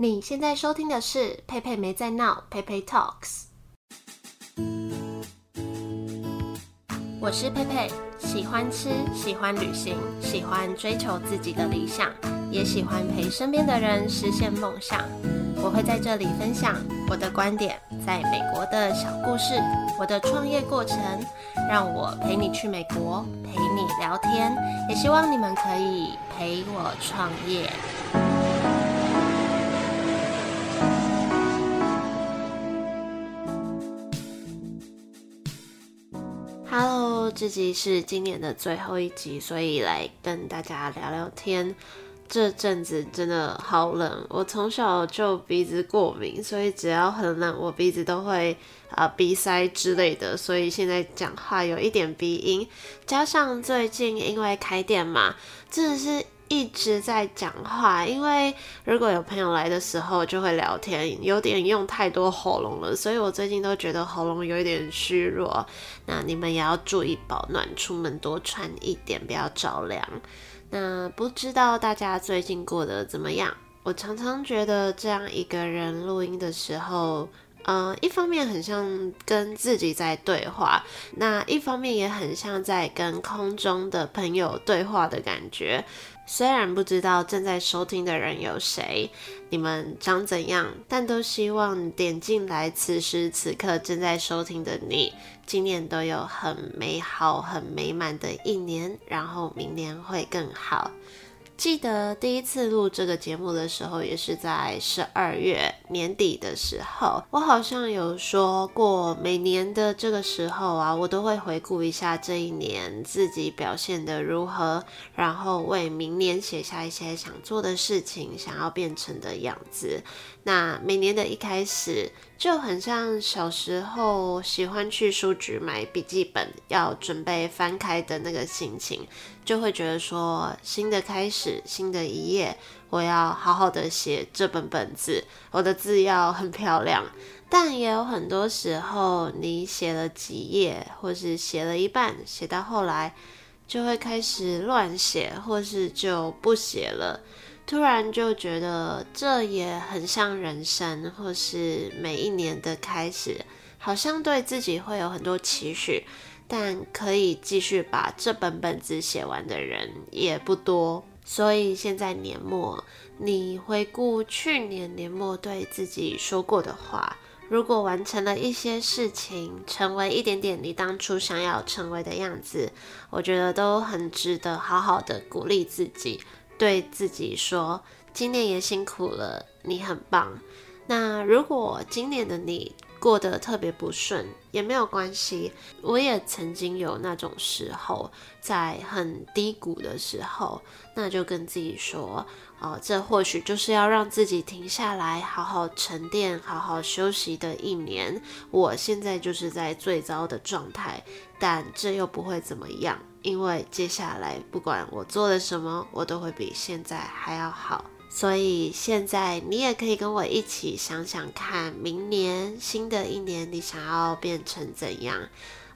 你现在收听的是佩佩没在闹，佩佩 Talks。我是佩佩，喜欢吃，喜欢旅行，喜欢追求自己的理想，也喜欢陪身边的人实现梦想。我会在这里分享我的观点，在美国的小故事，我的创业过程，让我陪你去美国，陪你聊天，也希望你们可以陪我创业。这集是今年的最后一集，所以来跟大家聊聊天。这阵子真的好冷，我从小就鼻子过敏，所以只要很冷，我鼻子都会啊、鼻塞之类的，所以现在讲话有一点鼻音。加上最近因为开店嘛，真的是一直在讲话，因为如果有朋友来的时候就会聊天，有点用太多喉咙了，所以我最近都觉得喉咙有一点虚弱。那你们也要注意保暖，出门多穿一点，不要着凉。那不知道大家最近过得怎么样？我常常觉得这样一个人录音的时候，呃，一方面很像跟自己在对话，那一方面也很像在跟空中的朋友对话的感觉。虽然不知道正在收听的人有谁，你们长怎样，但都希望点进来此时此刻正在收听的你，今年都有很美好、很美满的一年，然后明年会更好。记得第一次录这个节目的时候，也是在十二月年底的时候。我好像有说过，每年的这个时候啊，我都会回顾一下这一年自己表现的如何，然后为明年写下一些想做的事情，想要变成的样子。那每年的一开始，就很像小时候喜欢去书局买笔记本，要准备翻开的那个心情，就会觉得说，新的开始，新的一页，我要好好的写这本本子，我的字要很漂亮。但也有很多时候，你写了几页，或是写了一半，写到后来就会开始乱写，或是就不写了。突然就觉得这也很像人生，或是每一年的开始，好像对自己会有很多期许，但可以继续把这本本子写完的人也不多。所以现在年末，你回顾去年年末对自己说过的话，如果完成了一些事情，成为一点点你当初想要成为的样子，我觉得都很值得好好的鼓励自己。对自己说，今年也辛苦了，你很棒。那如果今年的你过得特别不顺，也没有关系。我也曾经有那种时候，在很低谷的时候，那就跟自己说，哦，这或许就是要让自己停下来，好好沉淀、好好休息的一年。我现在就是在最糟的状态，但这又不会怎么样。因为接下来不管我做了什么，我都会比现在还要好。所以现在你也可以跟我一起想想看，明年新的一年你想要变成怎样？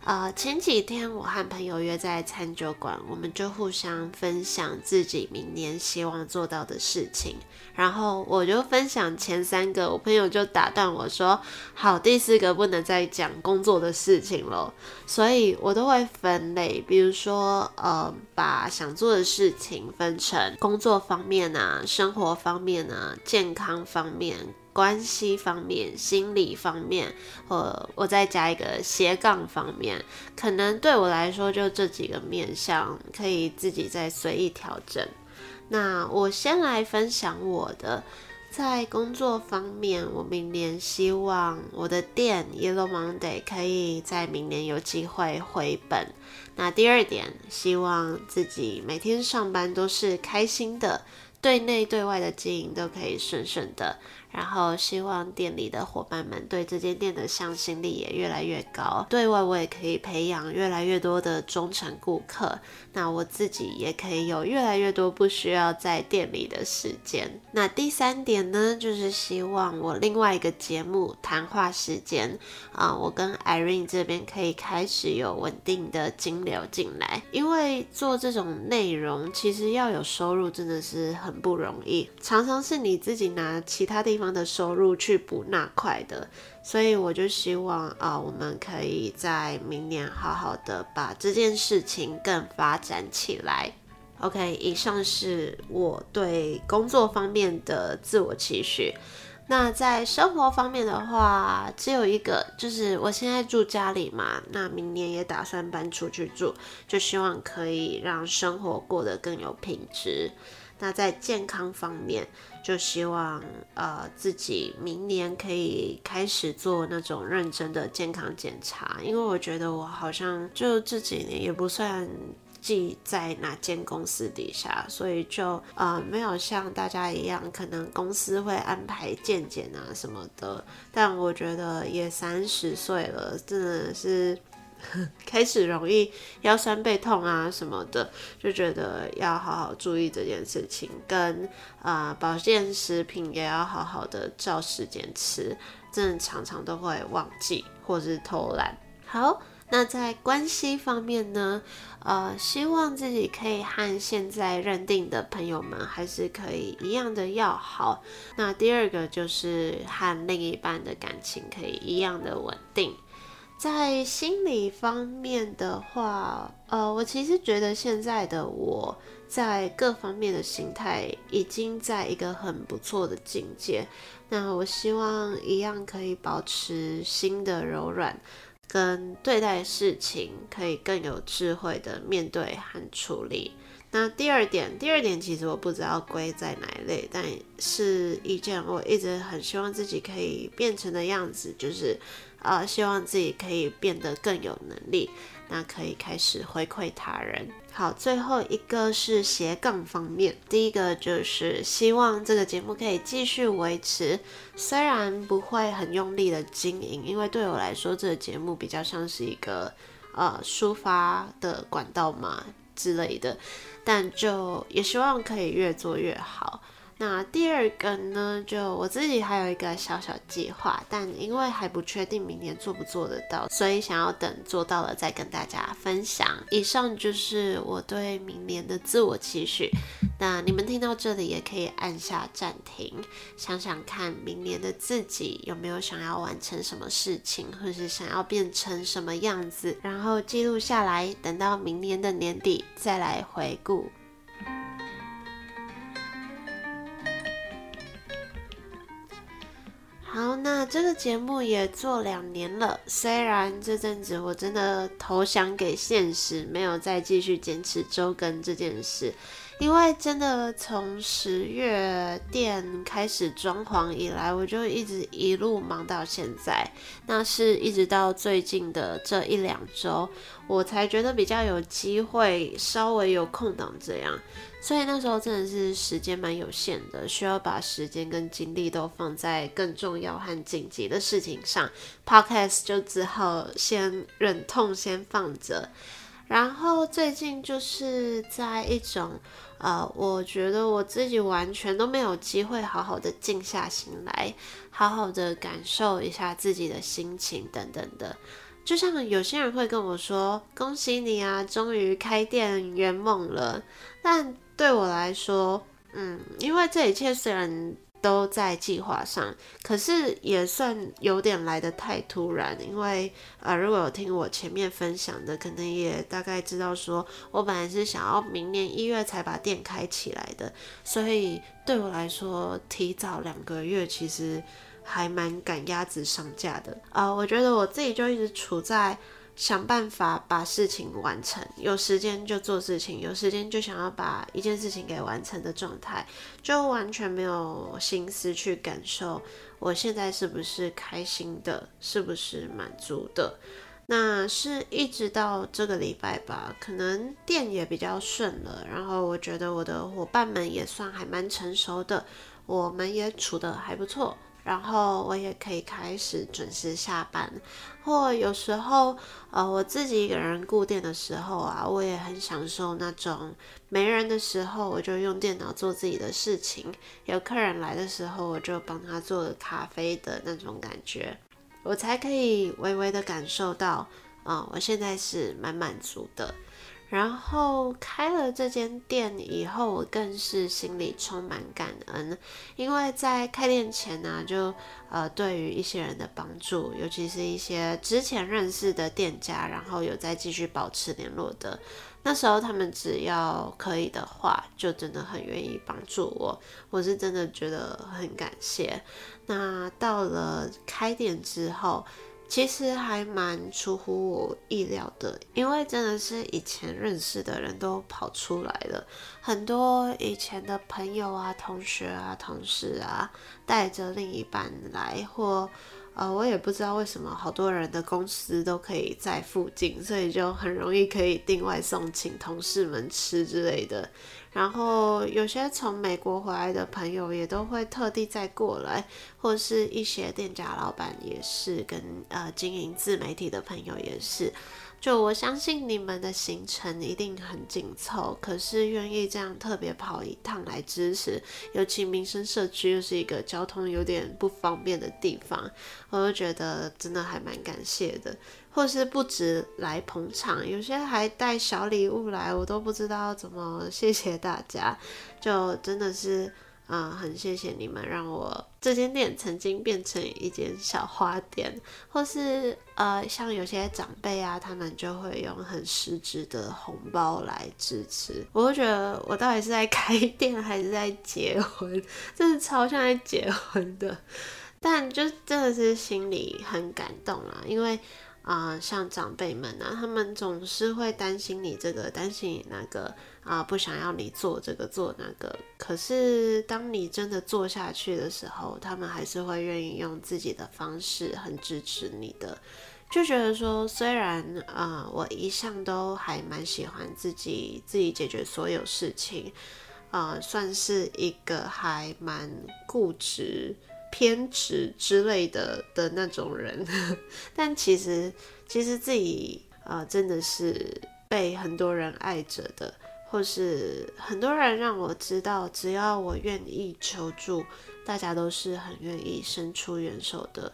呃，前几天我和朋友约在餐酒馆，我们就互相分享自己明年希望做到的事情。然后我就分享前三个，我朋友就打断我说：“好，第四个不能再讲工作的事情了。”所以我都会分类，比如说，呃，把想做的事情分成工作方面啊、生活方面啊、健康方面。关系方面、心理方面，或我再加一个斜杠方面，可能对我来说就这几个面向，可以自己再随意调整。那我先来分享我的，在工作方面，我明年希望我的店 Yellow Monday 可以在明年有机会回本。那第二点，希望自己每天上班都是开心的。对内对外的经营都可以顺顺的，然后希望店里的伙伴们对这间店的向心力也越来越高。对外我也可以培养越来越多的忠诚顾客，那我自己也可以有越来越多不需要在店里的时间。那第三点呢，就是希望我另外一个节目谈话时间啊，我跟 Irene 这边可以开始有稳定的金流进来，因为做这种内容其实要有收入真的是很不容易，常常是你自己拿其他地方方的收入去补那块的，所以我就希望啊，我们可以在明年好好的把这件事情更发展起来。OK，以上是我对工作方面的自我期许。那在生活方面的话，只有一个，就是我现在住家里嘛，那明年也打算搬出去住，就希望可以让生活过得更有品质。那在健康方面，就希望呃自己明年可以开始做那种认真的健康检查，因为我觉得我好像就这几年也不算记在哪间公司底下，所以就呃没有像大家一样，可能公司会安排健检啊什么的。但我觉得也三十岁了，真的是。开始容易腰酸背痛啊什么的，就觉得要好好注意这件事情，跟啊、保健食品也要好好的照时间吃，真的常常都会忘记或是偷懒。好，那在关系方面呢，呃，希望自己可以和现在认定的朋友们还是可以一样的要好。那第二个就是和另一半的感情可以一样的稳定。在心理方面的话，呃，我其实觉得现在的我在各方面的心态已经在一个很不错的境界。那我希望一样可以保持心的柔软，跟对待事情可以更有智慧的面对和处理。那第二点，第二点其实我不知道归在哪一类，但是一件我一直很希望自己可以变成的样子，就是。呃，希望自己可以变得更有能力，那可以开始回馈他人。好，最后一个是斜杠方面，第一个就是希望这个节目可以继续维持，虽然不会很用力的经营，因为对我来说，这个节目比较像是一个呃抒发的管道嘛之类的，但就也希望可以越做越好。那第二个呢，就我自己还有一个小小计划，但因为还不确定明年做不做得到，所以想要等做到了再跟大家分享。以上就是我对明年的自我期许。那你们听到这里也可以按下暂停，想想看明年的自己有没有想要完成什么事情，或是想要变成什么样子，然后记录下来，等到明年的年底再来回顾。这个节目也做两年了。虽然这阵子我真的投降给现实，没有再继续坚持周更这件事，因为真的从十月店开始装潢以来，我就一直一路忙到现在。那是一直到最近的这一两周，我才觉得比较有机会，稍微有空档这样。所以那时候真的是时间蛮有限的，需要把时间跟精力都放在更重要和紧急的事情上。Podcast 就只好先忍痛先放着。然后最近就是在一种呃，我觉得我自己完全都没有机会好好的静下心来，好好的感受一下自己的心情等等的。就像有些人会跟我说：“恭喜你啊，终于开店圆梦了。”但对我来说，嗯，因为这一切虽然都在计划上，可是也算有点来得太突然。因为呃，如果有听我前面分享的，可能也大概知道说，我本来是想要明年一月才把店开起来的，所以对我来说，提早两个月其实还蛮赶鸭子上架的。啊、我觉得我自己就一直处在。想办法把事情完成，有时间就做事情，有时间就想要把一件事情给完成的状态，就完全没有心思去感受我现在是不是开心的，是不是满足的。那是一直到这个礼拜吧，可能店也比较顺了，然后我觉得我的伙伴们也算还蛮成熟的，我们也处得还不错。然后我也可以开始准时下班，或有时候，呃，我自己一个人顾店的时候啊，我也很享受那种没人的时候，我就用电脑做自己的事情；有客人来的时候，我就帮他做咖啡的那种感觉，我才可以微微的感受到，啊、我现在是蛮满足的。然后开了这间店以后，我更是心里充满感恩，因为在开店前呢、就呃对于一些人的帮助，尤其是一些之前认识的店家，然后有在继续保持联络的，那时候他们只要可以的话，就真的很愿意帮助我，我是真的觉得很感谢。那到了开店之后，其实还蛮出乎我意料的，因为真的是以前认识的人都跑出来了，很多以前的朋友啊、同学啊、同事啊，带着另一半来，或呃，我也不知道为什么，好多人的公司都可以在附近，所以就很容易可以订外送，请同事们吃之类的。然后有些从美国回来的朋友也都会特地再过来，或是一些店家老板也是，跟呃经营自媒体的朋友也是。就我相信你们的行程一定很紧凑，可是愿意这样特别跑一趟来支持，尤其民生社区又是一个交通有点不方便的地方，我就觉得真的还蛮感谢的。或是不止来捧场，有些还带小礼物来，我都不知道怎么谢谢大家。就真的是，啊、很谢谢你们，让我这间店曾经变成一间小花店。或是呃，像有些长辈啊，他们就会用很实质的红包来支持。我就觉得，我到底是在开店还是在结婚？真的超像在结婚的，但就真的是心里很感动啊，因为。啊、像长辈们啊，他们总是会担心你这个，担心你那个啊、不想要你做这个做那个。可是当你真的做下去的时候，他们还是会愿意用自己的方式很支持你的。就觉得说，虽然啊、呃，我一向都还蛮喜欢自己自己解决所有事情，啊、呃，算是一个还蛮固执。偏执之类的的那种人，但其实其实自己啊、呃，真的是被很多人爱着的，或是很多人让我知道，只要我愿意求助，大家都是很愿意伸出援手的。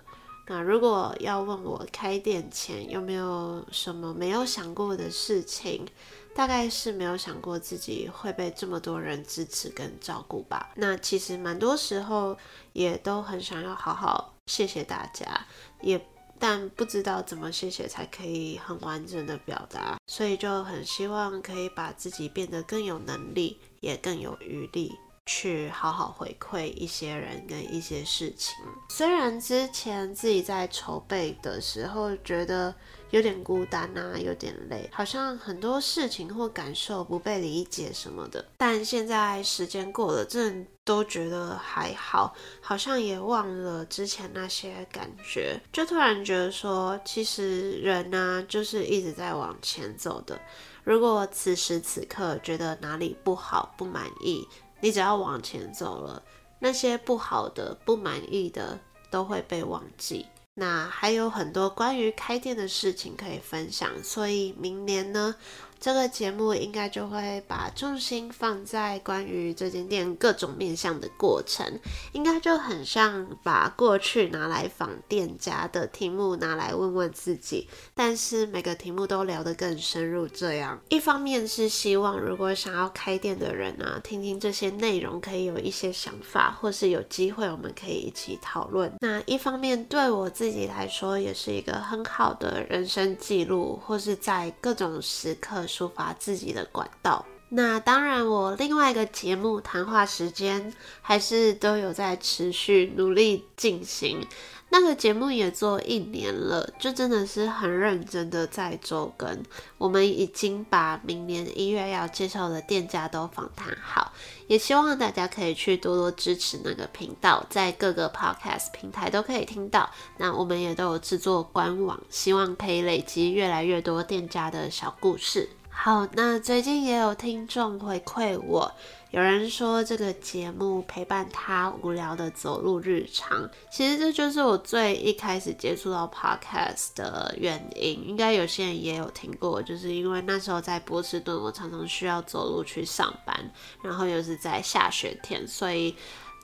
那如果要问我开店前有没有什么没有想过的事情？大概是没有想过自己会被这么多人支持跟照顾吧。那其实蛮多时候也都很想要好好谢谢大家，也但不知道怎么谢谢才可以很完整的表达，所以就很希望可以把自己变得更有能力，也更有余力。去好好回馈一些人跟一些事情。虽然之前自己在筹备的时候觉得。有点孤单啊，有点累，好像很多事情或感受不被理解什么的。但现在时间过了，真的都觉得还好，好像也忘了之前那些感觉，就突然觉得说，其实人呢，就是一直在往前走的。如果此时此刻觉得哪里不好、不满意，你只要往前走了，那些不好的、不满意的都会被忘记。那还有很多关于开店的事情可以分享，所以明年呢，这个节目应该就会把重心放在关于这间店各种面向的过程，应该就很像把过去拿来访店家的题目拿来问问自己，但是每个题目都聊得更深入。这样一方面是希望如果想要开店的人啊，听听这些内容可以有一些想法，或是有机会我们可以一起讨论。那一方面对我自己来说也是一个很好的人生记录，或是在各种时刻。抒发自己的管道。那当然，我另外一个节目谈话时间还是都有在持续努力进行。那个节目也做一年了，就真的是很认真的在周更。我们已经把明年一月要介绍的店家都访谈好，也希望大家可以去多多支持那个频道，在各个 podcast 平台都可以听到。那我们也都有制作官网，希望可以累积越来越多店家的小故事。好，那最近也有听众回馈我，有人说这个节目陪伴他无聊的走路日常，其实这就是我最一开始接触到 podcast 的原因。应该有些人也有听过，就是因为那时候在波士顿，我常常需要走路去上班，然后又是在下雪天，所以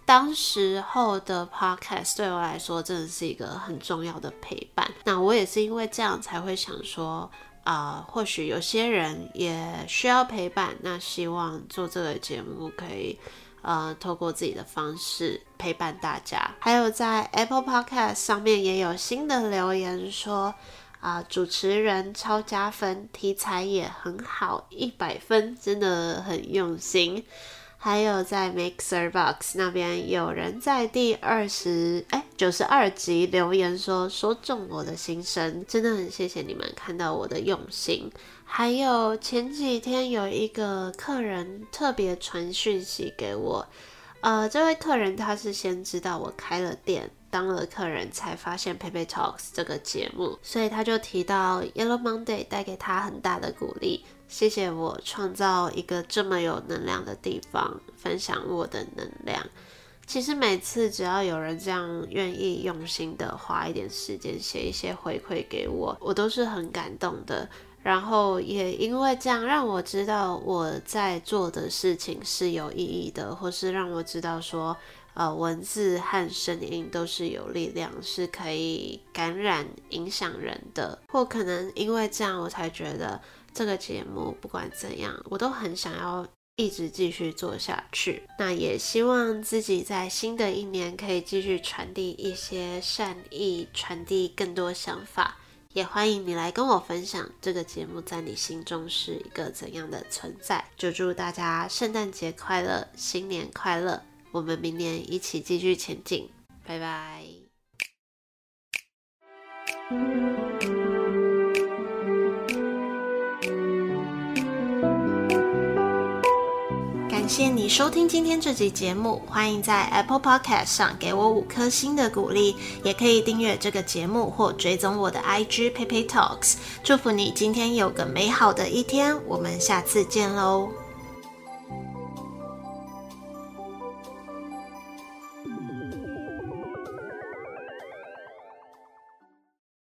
当时候的 podcast 对我来说真的是一个很重要的陪伴。那我也是因为这样才会想说。啊、或许有些人也需要陪伴，那希望做这个节目可以，呃，透过自己的方式陪伴大家。还有在 Apple Podcast 上面也有新的留言说，啊、主持人超加分，题材也很好，一百分，真的很用心。还有在 Mixer Box 那边有人在第二十哎九十二集留言说，说中我的心声，真的很谢谢你们看到我的用心。还有前几天有一个客人特别传讯息给我，呃，这位客人他是先知道我开了店，当了客人才发现 Pepe Talks 这个节目，所以他就提到 Yellow Monday 带给他很大的鼓励。谢谢我创造一个这么有能量的地方，分享我的能量。其实每次只要有人这样愿意用心的花一点时间写一些回馈给我，我都是很感动的。然后也因为这样，让我知道我在做的事情是有意义的，或是让我知道说，呃，文字和声音都是有力量，是可以感染、影响人的。或可能因为这样，我才觉得。这个节目不管怎样，我都很想要一直继续做下去。那也希望自己在新的一年可以继续传递一些善意，传递更多想法。也欢迎你来跟我分享这个节目在你心中是一个怎样的存在。就祝大家圣诞节快乐，新年快乐！我们明年一起继续前进，拜拜。谢你收听今天这集节目，欢迎在 Apple Podcast 上给我五颗星的鼓励，也可以订阅这个节目或追踪我的 IG Pepe Talks。祝福你今天有个美好的一天，我们下次见喽。